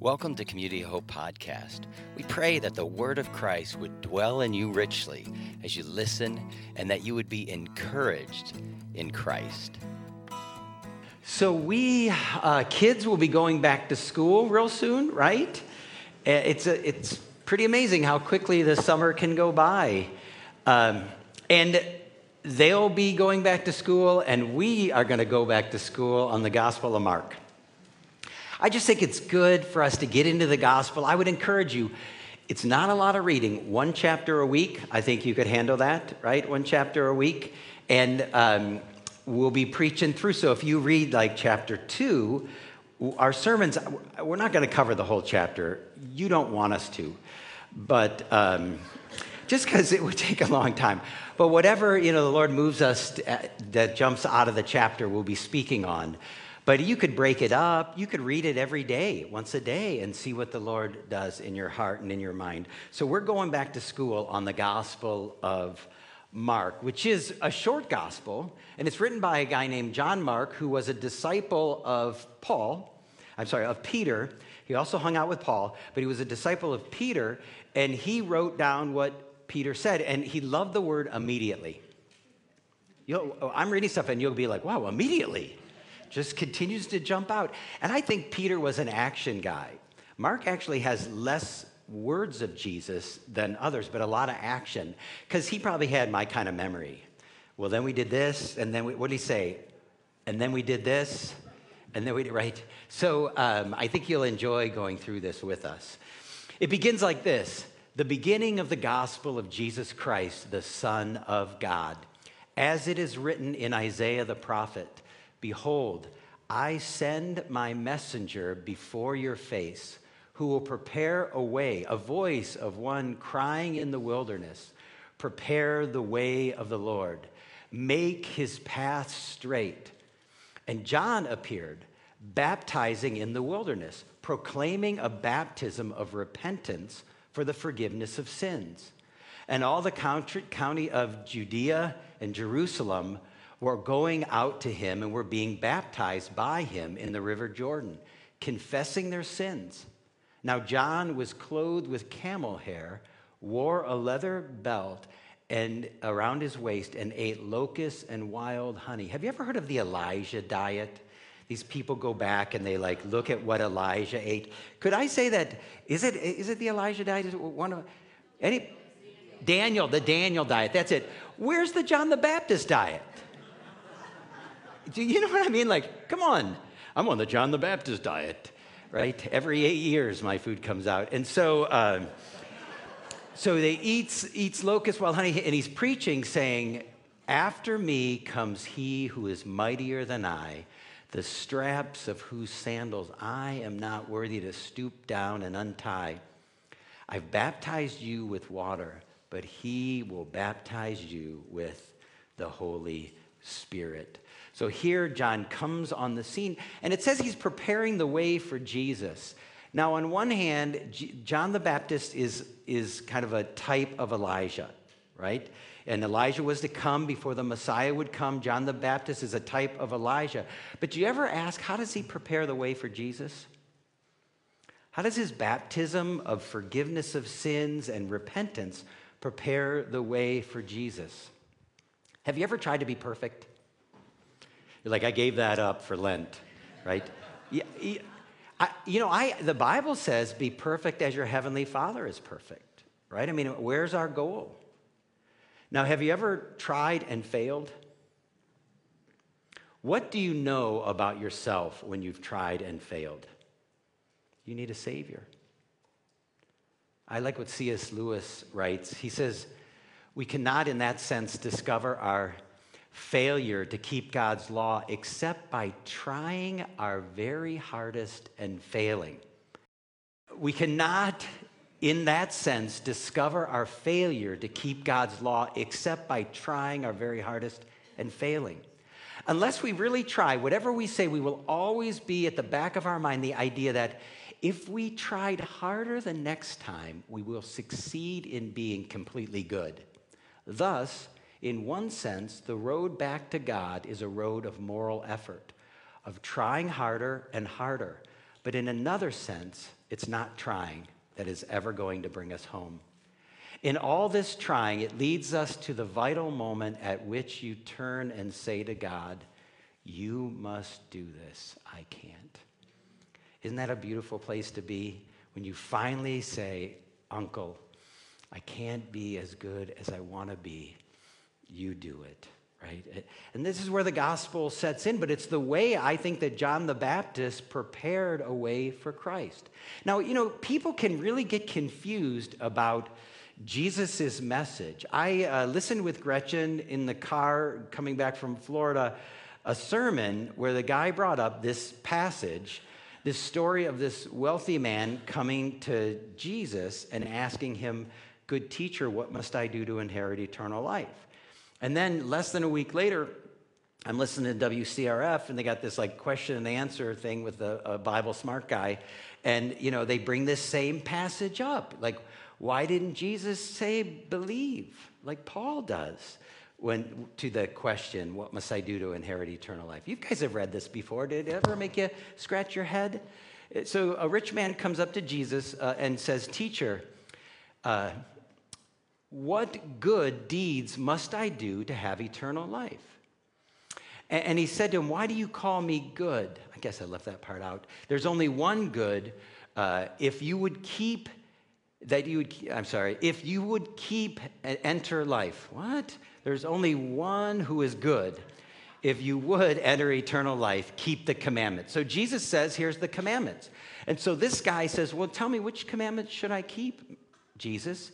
Welcome to Community Hope Podcast. We pray that the word of Christ would dwell in you richly as you listen and that you would be encouraged in Christ. So, we uh, kids will be going back to school real soon, right? Uh, It's, a, it's pretty amazing how quickly the summer can go by. Um, and they'll be going back to school, and we are going to go back to school on the Gospel of Mark. I just think it's good for us to get into the gospel. I would encourage you, it's not a lot of reading, one chapter a week. I think you could handle that, right? One chapter a week. And um, we'll be preaching through. So if you read like chapter two, our sermons, we're not going to cover the whole chapter. You don't want us to. But. Um, just because it would take a long time. But whatever you know, the Lord moves us to, uh, that jumps out of the chapter, we'll be speaking on. But you could break it up. You could read it every day, once a day, and see what the Lord does in your heart and in your mind. So we're going back to school on the Gospel of Mark, which is a short gospel, and it's written by a guy named John Mark, who was a disciple of Paul. I'm sorry, of Peter. He also hung out with Paul, but he was a disciple of Peter, and he wrote down what Peter said, and he loved the word immediately. You'll, oh, I'm reading stuff, and you'll be like, wow, immediately just continues to jump out. And I think Peter was an action guy. Mark actually has less words of Jesus than others, but a lot of action, because he probably had my kind of memory. Well, then we did this, and then we, what did he say? And then we did this, and then we did, right? So um, I think you'll enjoy going through this with us. It begins like this the beginning of the gospel of Jesus Christ, the Son of God, as it is written in Isaiah the prophet. Behold, I send my messenger before your face, who will prepare a way, a voice of one crying in the wilderness, prepare the way of the Lord, make his path straight. And John appeared, baptizing in the wilderness, proclaiming a baptism of repentance for the forgiveness of sins. And all the county of Judea and Jerusalem were going out to him and were being baptized by him in the river Jordan, confessing their sins. Now, John was clothed with camel hair, wore a leather belt and around his waist, and ate locusts and wild honey. Have you ever heard of the Elijah diet? These people go back and they like look at what Elijah ate. Could I say that? Is it, is it the Elijah diet? Is it one of any Daniel, the Daniel diet. That's it. Where's the John the Baptist diet? Do you know what I mean? Like, come on. I'm on the John the Baptist diet, right? Every eight years, my food comes out. And so, um, so they eats, eats locust wild honey, and he's preaching saying, After me comes he who is mightier than I, the straps of whose sandals I am not worthy to stoop down and untie. I've baptized you with water, but he will baptize you with the Holy Spirit. So here, John comes on the scene, and it says he's preparing the way for Jesus. Now, on one hand, John the Baptist is, is kind of a type of Elijah, right? And Elijah was to come before the Messiah would come. John the Baptist is a type of Elijah. But do you ever ask, how does he prepare the way for Jesus? How does his baptism of forgiveness of sins and repentance prepare the way for Jesus? Have you ever tried to be perfect? You're like, I gave that up for Lent, right? yeah, I, you know, I, the Bible says, be perfect as your heavenly Father is perfect, right? I mean, where's our goal? Now, have you ever tried and failed? What do you know about yourself when you've tried and failed? You need a Savior. I like what C.S. Lewis writes. He says, We cannot, in that sense, discover our failure to keep God's law except by trying our very hardest and failing. We cannot, in that sense, discover our failure to keep God's law except by trying our very hardest and failing. Unless we really try, whatever we say, we will always be at the back of our mind the idea that if we tried harder the next time, we will succeed in being completely good. Thus, in one sense, the road back to God is a road of moral effort, of trying harder and harder, But in another sense, it's not trying that is ever going to bring us home. In all this trying, it leads us to the vital moment at which you turn and say to God, You must do this. I can't. Isn't that a beautiful place to be? When you finally say, Uncle, I can't be as good as I want to be. You do it right? And this is where the gospel sets in, but it's the way I think that John the Baptist prepared a way for Christ. Now, you know, people can really get confused about Jesus' message. I uh, listened with Gretchen in the car coming back from Florida, a sermon where the guy brought up this passage, this story of this wealthy man coming to Jesus and asking him, Good teacher, what must I do to inherit eternal life? And then less than a week later, I'm listening to WCRF, and they got this like question and answer thing with a, a, Bible smart guy, and you know they bring this same passage up. Like, why didn't Jesus say believe like Paul does? When to the question, what must I do to inherit eternal life? You guys have read this before. Did it ever make you scratch your head? So a rich man comes up to Jesus uh, and says, "Teacher." Uh, what good deeds must I do to have eternal life? And, he said to him, Why do you call me good? I guess I left that part out. There's only one good. Uh, if you would keep, that you would, I'm sorry, if you would keep enter life. What? There's only one who is good. If you would enter eternal life, keep the commandments. So Jesus says, Here's the commandments. And so this guy says, Well, tell me, which commandments should I keep, Jesus?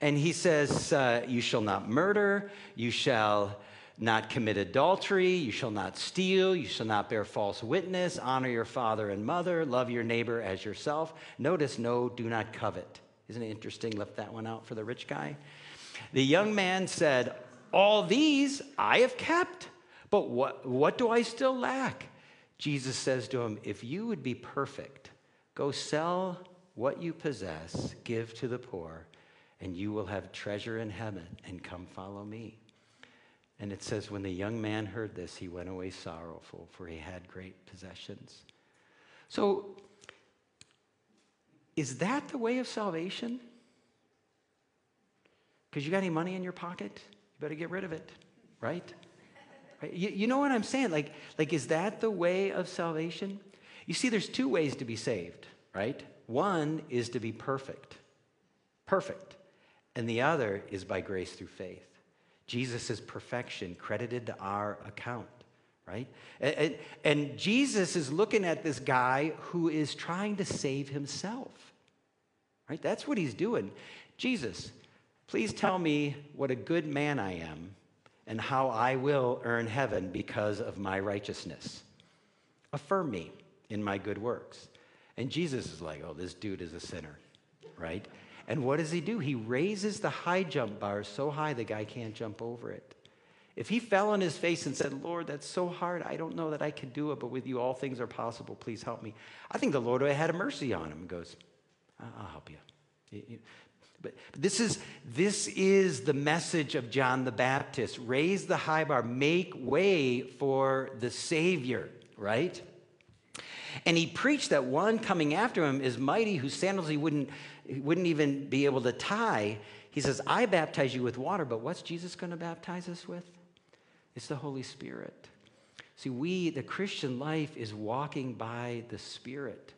And he says, uh, You shall not murder, you shall not commit adultery, you shall not steal, you shall not bear false witness, honor your father and mother, love your neighbor as yourself. Notice, no, do not covet. Isn't it interesting? Left that one out for the rich guy. The young man said, All these I have kept, but what, what do I still lack? Jesus says to him, If you would be perfect, go sell what you possess, give to the poor and you will have treasure in heaven, and come follow me. And it says, when the young man heard this, he went away sorrowful, for he had great possessions. So, is that the way of salvation? Because you got any money in your pocket? You better get rid of it, right? right? You, you know what I'm saying? Like, like, is that the way of salvation? You see, there's two ways to be saved, right? One is to be perfect. Perfect and the other is by grace through faith. Jesus' perfection credited to our account, right? And, and, and, Jesus is looking at this guy who is trying to save himself, right? That's what he's doing. Jesus, please tell me what a good man I am and how I will earn heaven because of my righteousness. Affirm me in my good works. And Jesus is like, oh, this dude is a sinner, right? And what does he do? He raises the high jump bar so high the guy can't jump over it. If he fell on his face and said, Lord, that's so hard, I don't know that I can do it, but with you all things are possible, please help me. I think the Lord had a mercy on him and goes, I'll help you. But this is, this is the message of John the Baptist. Raise the high bar, make way for the Savior, right? And he preached that one coming after him is mighty, whose sandals he wouldn't wouldn't even be able to tie. He says, I baptize you with water, but what's Jesus going to baptize us with? It's the Holy Spirit. See, we, the Christian life is walking by the Spirit.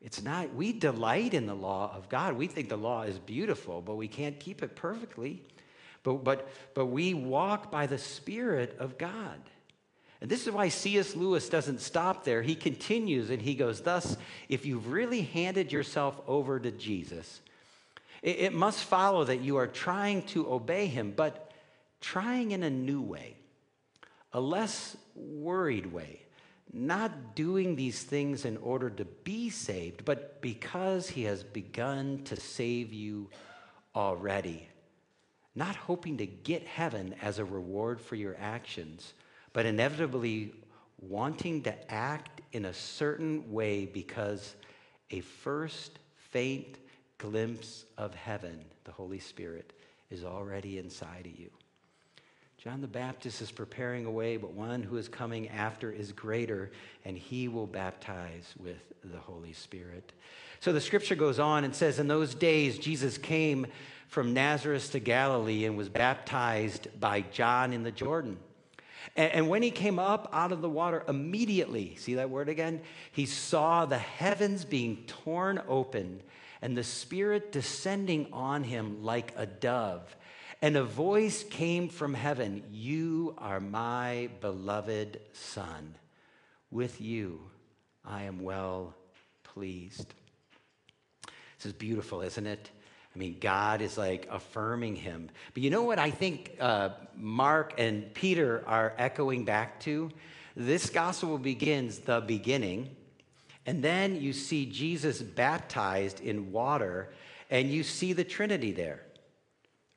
It's not, we delight in the law of God. We think the law is beautiful, but we can't keep it perfectly. But, but, but we walk by the Spirit of God. And this is why C.S. Lewis doesn't stop there. He continues and he goes, Thus, if you've really handed yourself over to Jesus, it, must follow that you are trying to obey him, but trying in a new way, a less worried way, not doing these things in order to be saved, but because he has begun to save you already. Not hoping to get heaven as a reward for your actions but inevitably wanting to act in a certain way because a first faint glimpse of heaven, the Holy Spirit, is already inside of you. John the Baptist is preparing a way, but one who is coming after is greater, and he will baptize with the Holy Spirit. So the scripture goes on and says, In those days, Jesus came from Nazareth to Galilee and was baptized by John in the Jordan. And, when he came up out of the water, immediately, see that word again? He saw the heavens being torn open and the Spirit descending on him like a dove. And a voice came from heaven You are my beloved Son. With you I am well pleased. This is beautiful, isn't it? I mean, God is like affirming him. But you know what I think uh, Mark and Peter are echoing back to? This gospel begins the beginning, and then you see Jesus baptized in water, and you see the Trinity there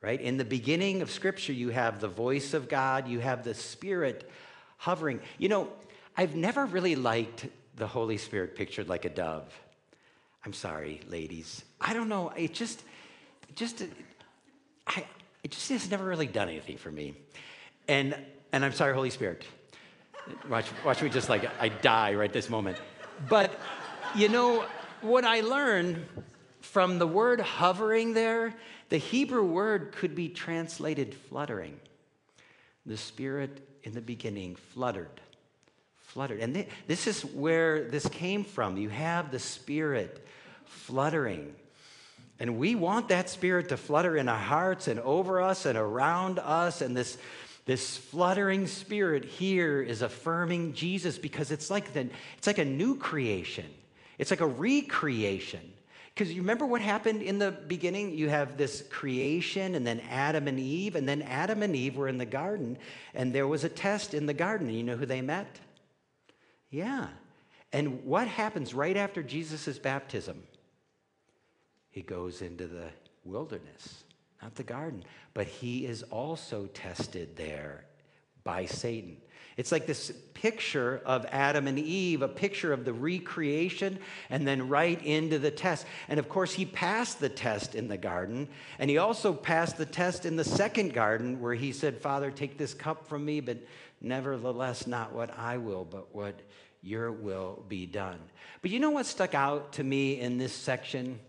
right? In the beginning of Scripture, you have the voice of God, you have the Spirit hovering. You know, I've never really liked the Holy Spirit pictured like a dove. I'm sorry, ladies. I don't know. It just, just, I, it just has never really done anything for me. And, and I'm sorry, Holy Spirit. Watch, watch me just like I die right this moment. But, you know, what I learned from the word hovering there the Hebrew word could be translated fluttering. The Spirit in the beginning fluttered, fluttered. And th- this is where this came from. You have the Spirit fluttering. And we want that Spirit to flutter in our hearts and over us and around us. And this, this fluttering Spirit here is affirming Jesus because it's like, the, it's like a new creation, it's like a recreation. Because you remember what happened in the beginning? You have this creation, and then Adam and Eve, and then Adam and Eve were in the garden, and there was a test in the garden. You know who they met? Yeah. And what happens right after Jesus' baptism? He goes into the wilderness, not the garden, but he is also tested there by Satan. It's like this picture of Adam and Eve, a picture of the recreation, and then right into the test. And of course, he passed the test in the garden, and he also passed the test in the second garden where he said, Father, take this cup from me, but nevertheless, not what I will, but what your will be done. But you know what stuck out to me in this section?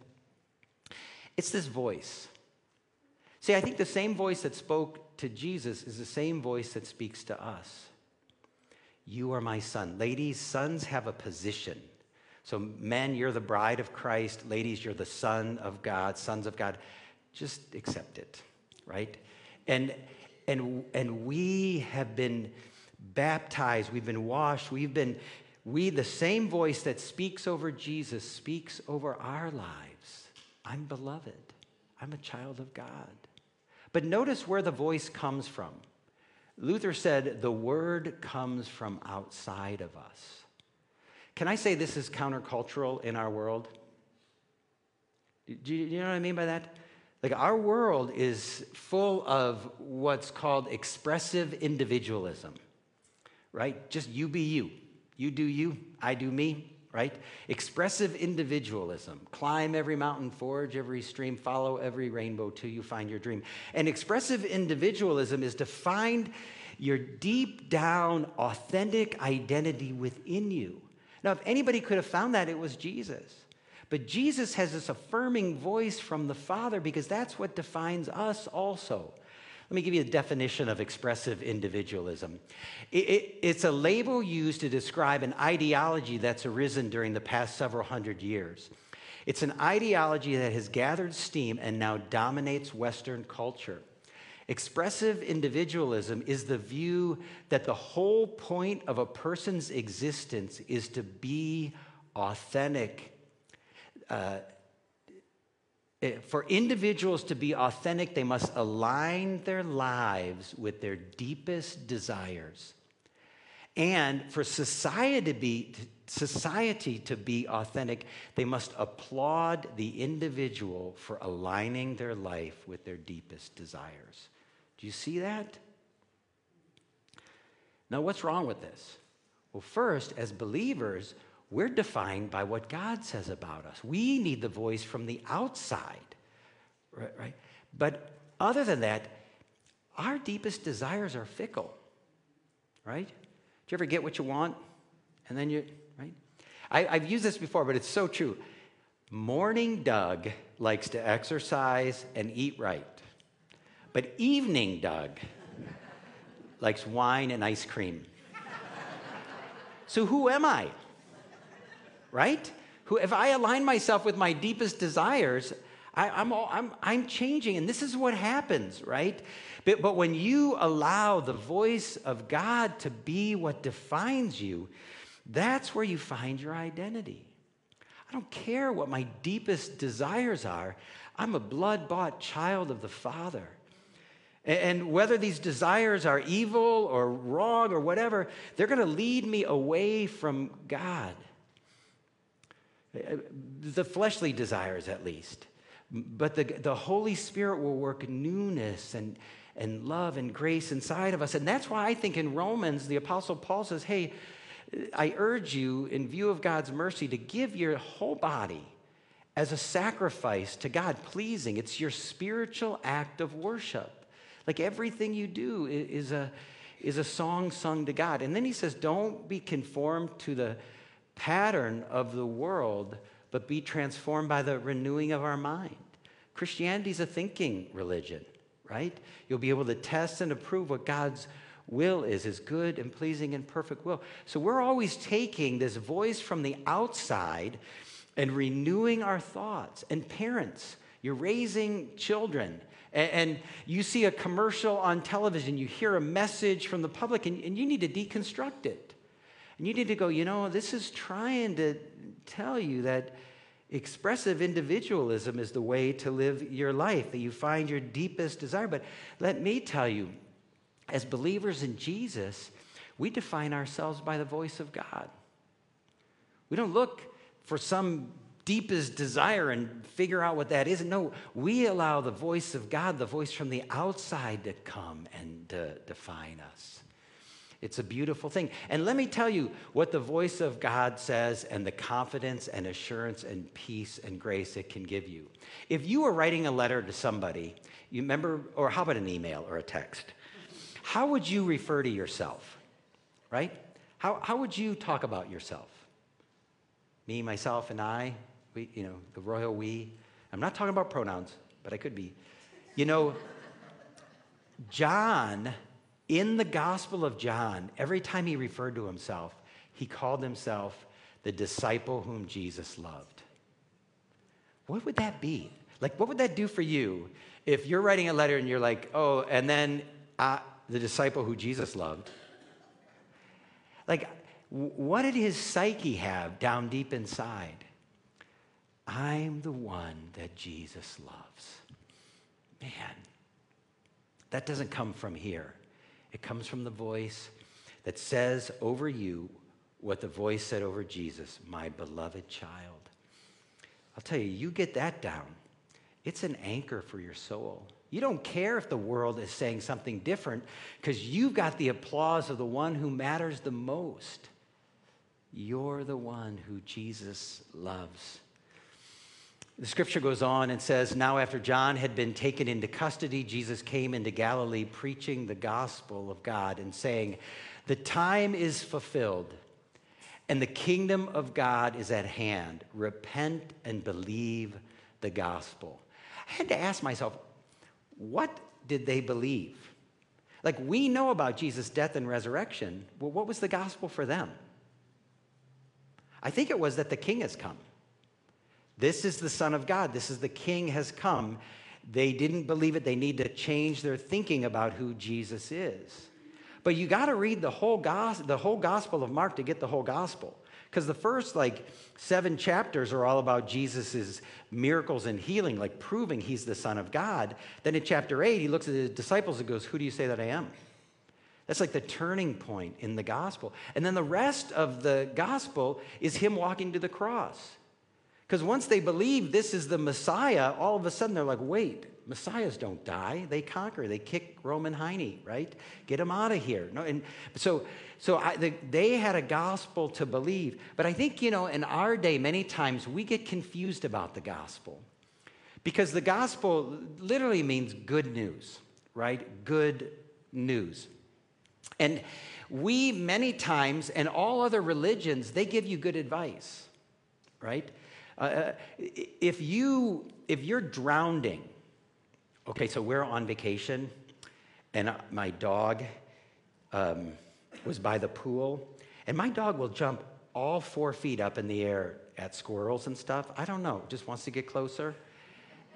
It's this voice. See, I think the same voice that spoke to Jesus is the same voice that speaks to us. You are my son. Ladies, sons have a position. So, men, you're the bride of Christ. Ladies, you're the son of God, sons of God. Just accept it, right? And, and, and we have been baptized, we've been washed, we've been, we, the same voice that speaks over Jesus, speaks over our lives. I'm beloved, I'm a child of God. But notice where the voice comes from. Luther said, the word comes from outside of us. Can I say this is countercultural in our world? Do you know what I mean by that? Like, our world is full of what's called expressive individualism, right? Just you be you. You do you, I do me, right? Expressive individualism. Climb every mountain, forge every stream, follow every rainbow till you find your dream. And expressive individualism is to find your deep down, authentic identity within you. Now, if anybody could have found that, it was Jesus. But Jesus has this affirming voice from the Father because that's what defines us also. Let me give you a definition of expressive individualism. It, it, it's a label used to describe an ideology that's arisen during the past several hundred years. It's an ideology that has gathered steam and now dominates Western culture. Expressive individualism is the view that the whole point of a person's existence is to be authentic, uh, Eh, for individuals to be authentic, they must align their lives with their deepest desires. And for society to be, society to be authentic, they must applaud the individual for aligning their life with their deepest desires. Do you see that? Now, what's wrong with this? Well, first, as believers, we're defined by what God says about us. We need the voice from the outside, right? right? But other than that, our deepest desires are fickle, right? Do you ever get what you want and then you, right? I, I've used this before, but it's so true. Morning Doug likes to exercise and eat right, but evening Doug likes wine and ice cream. So who am I? Right? Who, if I align myself with my deepest desires, I, am I'm, I'm, I'm changing, and this is what happens, right? But, but when you allow the voice of God to be what defines you, that's where you find your identity. I don't care what my deepest desires are, I'm a blood bought child of the Father. And whether these desires are evil or wrong or whatever, they're going to lead me away from God. Uh, the fleshly desires, at least. But the, the Holy Spirit will work newness and, and love and grace inside of us. And that's why I think in Romans, the Apostle Paul says, Hey, I urge you, in view of God's mercy, to give your whole body as a sacrifice to God, pleasing. It's your spiritual act of worship. Like everything you do is a, is a song sung to God. And then he says, don't be conformed to the pattern of the world, but be transformed by the renewing of our mind. Christianity is a thinking religion, right? You'll be able to test and approve what God's will is, his good and pleasing and perfect will. So we're always taking this voice from the outside and renewing our thoughts. And parents, you're raising children and, you see a commercial on television, you hear a message from the public, and, and you need to deconstruct it. And you need to go, you know, this is trying to tell you that expressive individualism is the way to live your life, that you find your deepest desire. But let me tell you, as believers in Jesus, we define ourselves by the voice of God. We don't look for some deepest desire and figure out what that is. No, we allow the voice of God, the voice from the outside, to come and uh, define us. It's a beautiful thing. And let me tell you what the voice of God says and the confidence and assurance and peace and grace it can give you. If you were writing a letter to somebody, you remember, or how about an email or a text? How would you refer to yourself? Right? How, how would you talk about yourself? Me, myself, and I? we, you know, the royal we. I'm not talking about pronouns, but I could be. You know, John, in the Gospel of John, every time he referred to himself, he called himself the disciple whom Jesus loved. What would that be? Like, what would that do for you if you're writing a letter and you're like, oh, and then uh, the disciple who Jesus loved? Like, what did his psyche have down deep inside? I'm the one that Jesus loves. Man, that doesn't come from here. It comes from the voice that says over you what the voice said over Jesus, my beloved child. I'll tell you, you get that down, it's an anchor for your soul. You don't care if the world is saying something different because you've got the applause of the one who matters the most. You're the one who Jesus loves. The scripture goes on and says, Now, after John had been taken into custody, Jesus came into Galilee preaching the gospel of God and saying, The time is fulfilled and the kingdom of God is at hand. Repent and believe the gospel. I had to ask myself, what did they believe? Like, we know about Jesus' death and resurrection. Well, what was the gospel for them? I think it was that the king has come. This is the Son of God. This is the King has come. They didn't believe it. They need to change their thinking about who Jesus is. But you got to read the whole, gospel, the whole Gospel of Mark to get the whole Gospel. Because the first like seven chapters are all about Jesus' miracles and healing, like proving he's the Son of God. Then in chapter eight, he looks at his disciples and goes, Who do you say that I am? That's like the turning point in the gospel. And then the rest of the gospel is him walking to the cross. Because once they believe this is the Messiah, all of a sudden they're like, wait, Messiahs don't die. They conquer. They kick Roman Heine, right? Get them out of here. No, and so, so I, the, they had a gospel to believe. But I think, you know, in our day, many times we get confused about the gospel. Because the gospel literally means good news, right? Good news. And we, many times, and all other religions, they give you good advice, right? Uh, uh if, you, if you're drowning, okay, so we're on vacation, and my dog um, was by the pool, and my dog will jump all four feet up in the air at squirrels and stuff. I don't know, just wants to get closer.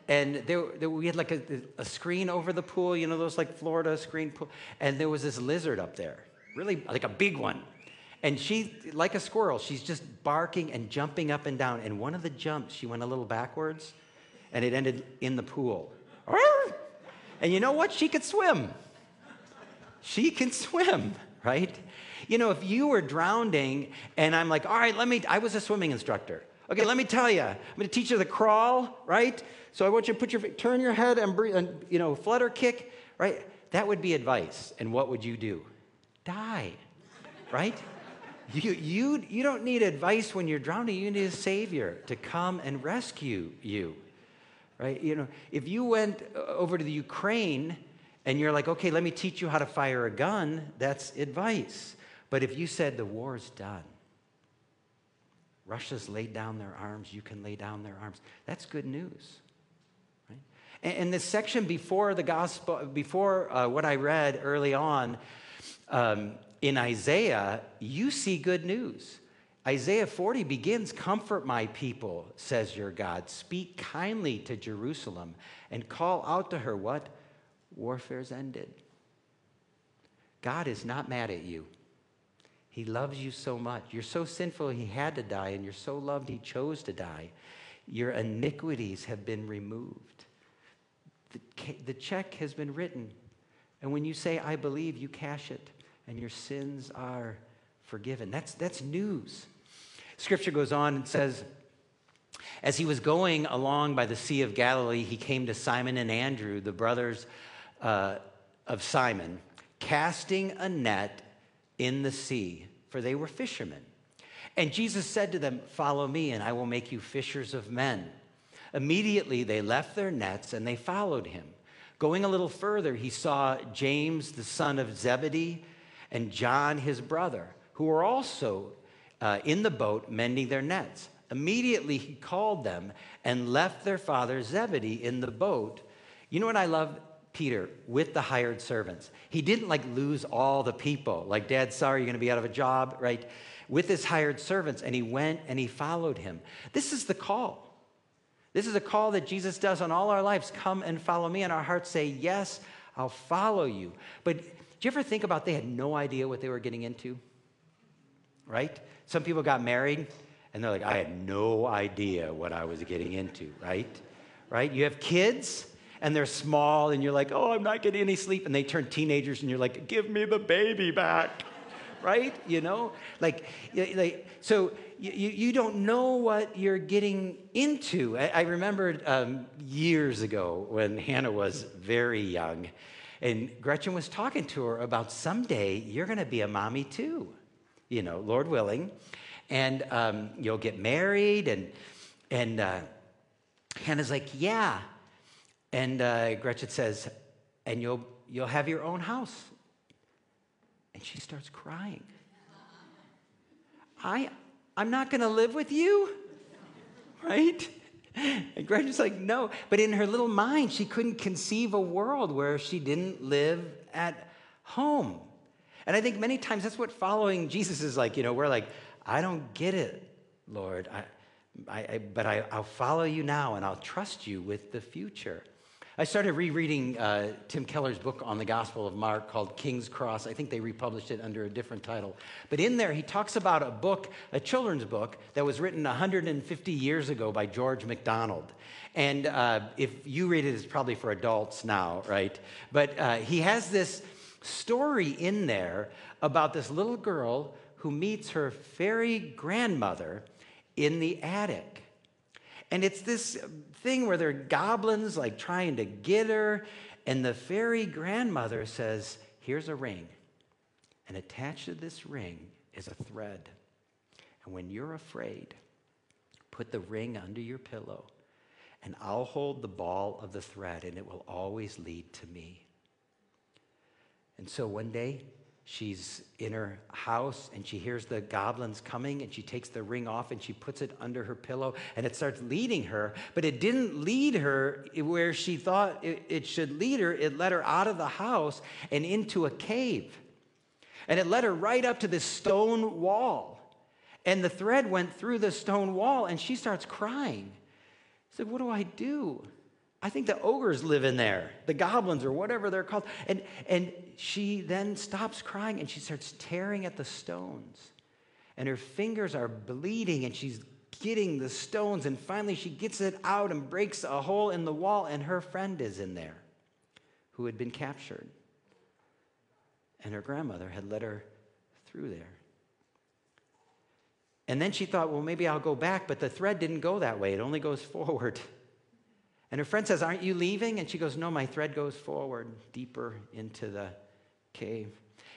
And there, there, we had like a, a, screen over the pool, you know, those like Florida screen pool. And there was this lizard up there, really like a big one. And she, like a squirrel, she's just barking and jumping up and down. And one of the jumps, she went a little backwards and it ended in the pool. And you know what? She could swim. She can swim, right? You know, if you were drowning and I'm like, all right, let me, I was a swimming instructor. Okay, let me tell you, I'm to teach you the crawl, right? So I want you to put your, turn your head and, breathe, and you know, flutter kick, right? That would be advice. And what would you do? Die, right? You, you, you don't need advice when you're drowning. You need a savior to come and rescue you, right? You know, if you went uh, over to the Ukraine and you're like, okay, let me teach you how to fire a gun, that's advice. But if you said the war's done, Russia's laid down their arms, you can lay down their arms, that's good news. Right? And, this section before the gospel, before uh, what I read early on um, in Isaiah, you see good news. Isaiah 40 begins Comfort my people, says your God. Speak kindly to Jerusalem and call out to her what? Warfare's ended. God is not mad at you. He loves you so much. You're so sinful, He had to die, and you're so loved, He chose to die. Your iniquities have been removed. The, the check has been written. And when you say, I believe, you cash it, and your sins are forgiven. That's, that's news. Scripture goes on and says, As he was going along by the Sea of Galilee, he came to Simon and Andrew, the brothers uh, of Simon, casting a net in the sea, for they were fishermen. And Jesus said to them, Follow me, and I will make you fishers of men. Immediately they left their nets and they followed him. Going a little further, he saw James, the son of Zebedee, and John, his brother, who were also uh, in the boat mending their nets. Immediately he called them and left their father Zebedee in the boat. You know what I love? Peter with the hired servants. He didn't like lose all the people. Like, Dad, sorry, you're to be out of a job, right? With his hired servants, and he went and he followed him. This is the call. This is a call that Jesus does on all our lives. Come and follow me. And our hearts say, Yes, I'll follow you. But do you ever think about they had no idea what they were getting into? Right? Some people got married and they're like, I had no idea what I was getting into, right? Right? You have kids and they're small and you're like, oh, I'm not getting any sleep. And they turn teenagers and you're like, give me the baby back. right? You know? Like, like so you, you don't know what you're getting into. I, I remember um, years ago when Hannah was very young and Gretchen was talking to her about someday you're going to be a mommy too, you know, Lord willing. And um, you'll get married and, and uh, Hannah's like, yeah. And uh, Gretchen says, and you'll, you'll have your own house. And she starts crying. I, I'm not going to live with you, right? And Gretchen's like, no. But in her little mind, she couldn't conceive a world where she didn't live at home. And I think many times that's what following Jesus is like. You know, we're like, I don't get it, Lord. I, I, I, but I, I'll follow you now and I'll trust you with the future. I started rereading uh, Tim Keller's book on the Gospel of Mark called King's Cross. I think they republished it under a different title. But in there, he talks about a book, a children's book, that was written 150 years ago by George MacDonald. And uh, if you read it, it's probably for adults now, right? But uh, he has this story in there about this little girl who meets her fairy grandmother in the attic. And it's this thing where there are goblins like trying to get her. And the fairy grandmother says, Here's a ring. And attached to this ring is a thread. And when you're afraid, put the ring under your pillow, and I'll hold the ball of the thread, and it will always lead to me. And so one day, she's in her house and she hears the goblins coming and she takes the ring off and she puts it under her pillow and it starts leading her. But it didn't lead her where she thought it, should lead her. It led her out of the house and into a cave. And it led her right up to this stone wall. And the thread went through the stone wall and she starts crying. She's like what do i do I think the ogres live in there, the goblins or whatever they're called. And, and she then stops crying and she starts tearing at the stones. And her fingers are bleeding and she's getting the stones. And finally, she gets it out and breaks a hole in the wall. And her friend is in there who had been captured. And her grandmother had let her through there. And then she thought, well, maybe I'll go back. But the thread didn't go that way, it only goes forward. And her friend says, Aren't you leaving? And she goes, No, my thread goes forward, deeper into the cave.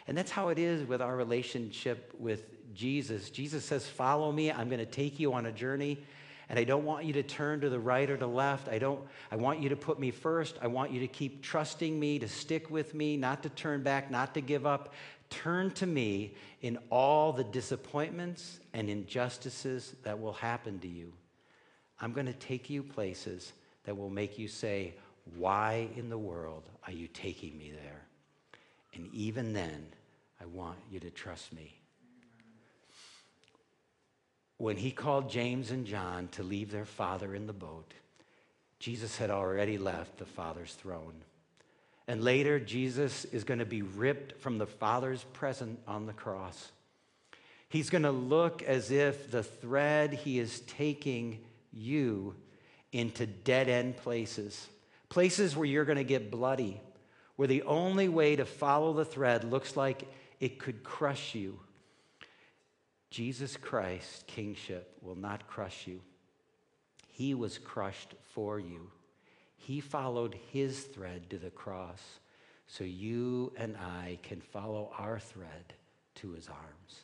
And that's how it is with our relationship with Jesus. Jesus says, Follow me. I'm going to take you on a journey. And I don't want you to turn to the right or to the left. I don't I want you to put me first. I want you to keep trusting me, to stick with me, not to turn back, not to give up. Turn to me in all the disappointments and injustices that will happen to you. I'm going to take you places that will make you say, Why in the world are you taking me there? And even then, I want you to trust me. When he called James and John to leave their father in the boat, Jesus had already left the Father's throne. And later, Jesus is going to be ripped from the Father's presence on the cross. He's going to look as if the thread he is taking you into dead end places, places where you're going to get bloody, where the only way to follow the thread looks like it could crush you. Jesus Christ, kingship, will not crush you. He was crushed for you. He followed his thread to the cross so you and I can follow our thread to his arms.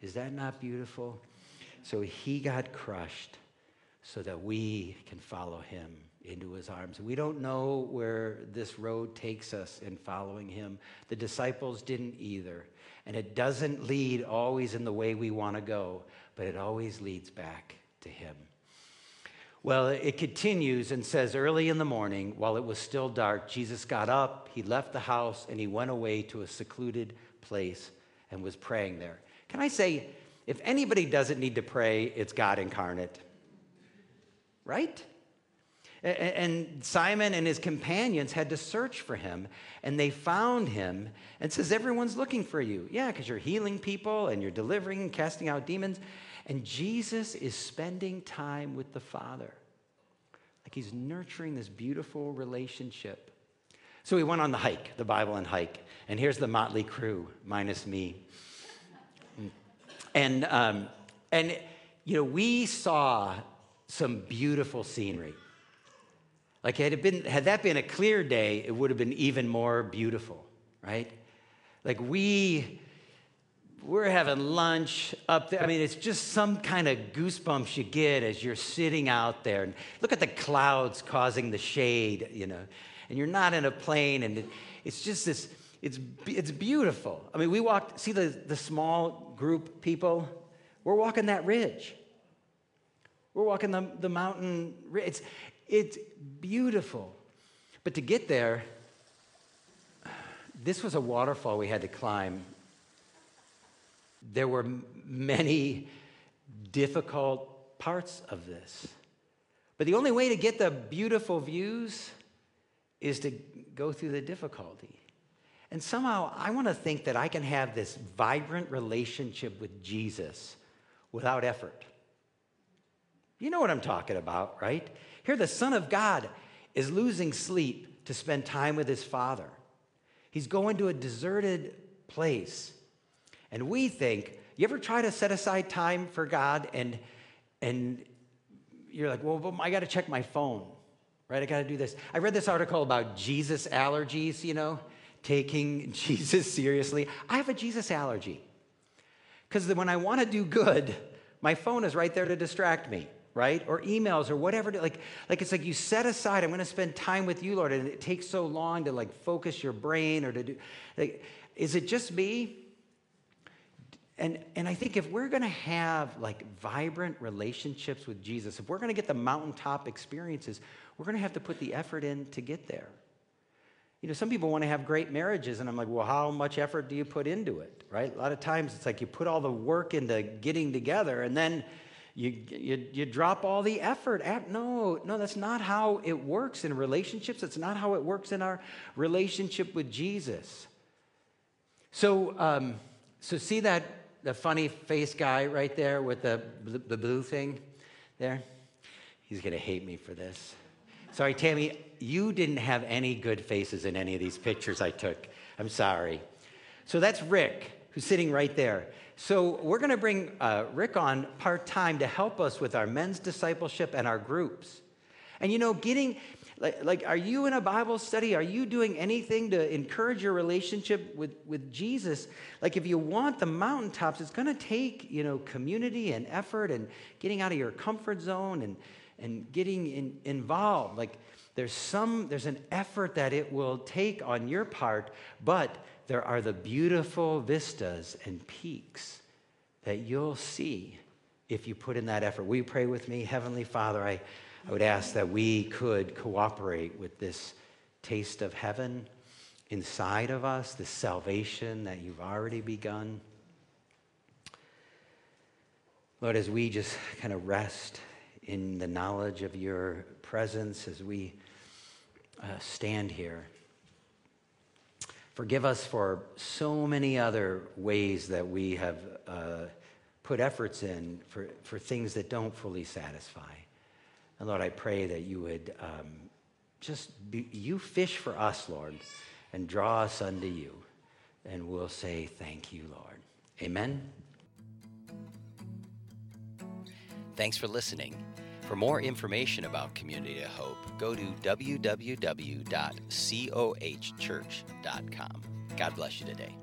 Is that not beautiful? So he got crushed so that we can follow him into his arms. We don't know where this road takes us in following him. The disciples didn't either. And it doesn't lead always in the way we want to go, but it always leads back to him. Well, it continues and says, Early in the morning, while it was still dark, Jesus got up, he left the house, and he went away to a secluded place and was praying there. Can I say, if anybody doesn't need to pray, it's God incarnate right? And Simon and his companions had to search for him, and they found him and says, Everyone's looking for you. Yeah, because you're healing people and you're delivering and casting out demons. And Jesus is spending time with the Father. Like he's nurturing this beautiful relationship. So we went on the hike, the Bible and hike. And here's the motley crew, minus me. And, um, and you know, we saw some beautiful scenery. Like had it been had that been a clear day, it would have been even more beautiful, right? Like we we're having lunch up there. I mean, it's just some kind of goosebumps you get as you're sitting out there. And look at the clouds causing the shade, you know. And you're not in a plane, and it, it's just this, it's, it's beautiful. I mean, we walked, see the, the small group people? We're walking that ridge. We're walking the, the mountain. It's, it's beautiful. But to get there, this was a waterfall we had to climb. There were many difficult parts of this. But the only way to get the beautiful views is to go through the difficulty. And somehow I want to think that I can have this vibrant relationship with Jesus without effort. You know what I'm talking about, right? Here, the Son of God is losing sleep to spend time with his Father. He's going to a deserted place. And we think, you ever try to set aside time for God and, and you're like, well, I got to check my phone, right? I got to do this. I read this article about Jesus allergies, you know, taking Jesus seriously. I have a Jesus allergy because when I want to do good, my phone is right there to distract me right? Or emails or whatever. Like, like it's like you set aside, I'm going to spend time with you, Lord, and it takes so long to like focus your brain or to do. Like, is it just me? And, and I think if we're going to have like vibrant relationships with Jesus, if we're going to get the mountaintop experiences, we're going to have to put the effort in to get there. You know, some people want to have great marriages, and I'm like, well, how much effort do you put into it, right? A lot of times it's like you put all the work into getting together, and then you, you, you drop all the effort. No, no, that's not how it works in relationships. It's not how it works in our relationship with Jesus. So, um, so see that the funny face guy right there with the, the blue thing there? He's going to hate me for this. Sorry, Tammy, you didn't have any good faces in any of these pictures I took. I'm sorry. So that's Rick, who's sitting right there. So we're going to bring uh, Rick on part time to help us with our men's discipleship and our groups. And you know, getting, like, like, are you in a Bible study? Are you doing anything to encourage your relationship with, with Jesus? Like, if you want the mountaintops, it's going to take, you know, community and effort and getting out of your comfort zone and, and getting in, involved. Like there's some, there's an effort that it will take on your part, but there are the beautiful vistas and peaks that you'll see if you put in that effort. Will you pray with me? Heavenly Father, I, I would ask that we could cooperate with this taste of heaven inside of us, this salvation that you've already begun. Lord, as we just kind of rest in the knowledge of your presence as we uh, stand here. Forgive us for so many other ways that we have uh, put efforts in for, for things that don't fully satisfy. And Lord, I pray that you would um, just be, you fish for us, Lord, and draw us unto you. And we'll say, Thank you, Lord. Amen. Thanks for listening. For more information about Community of Hope, go to www.cohchurch.com. God bless you today.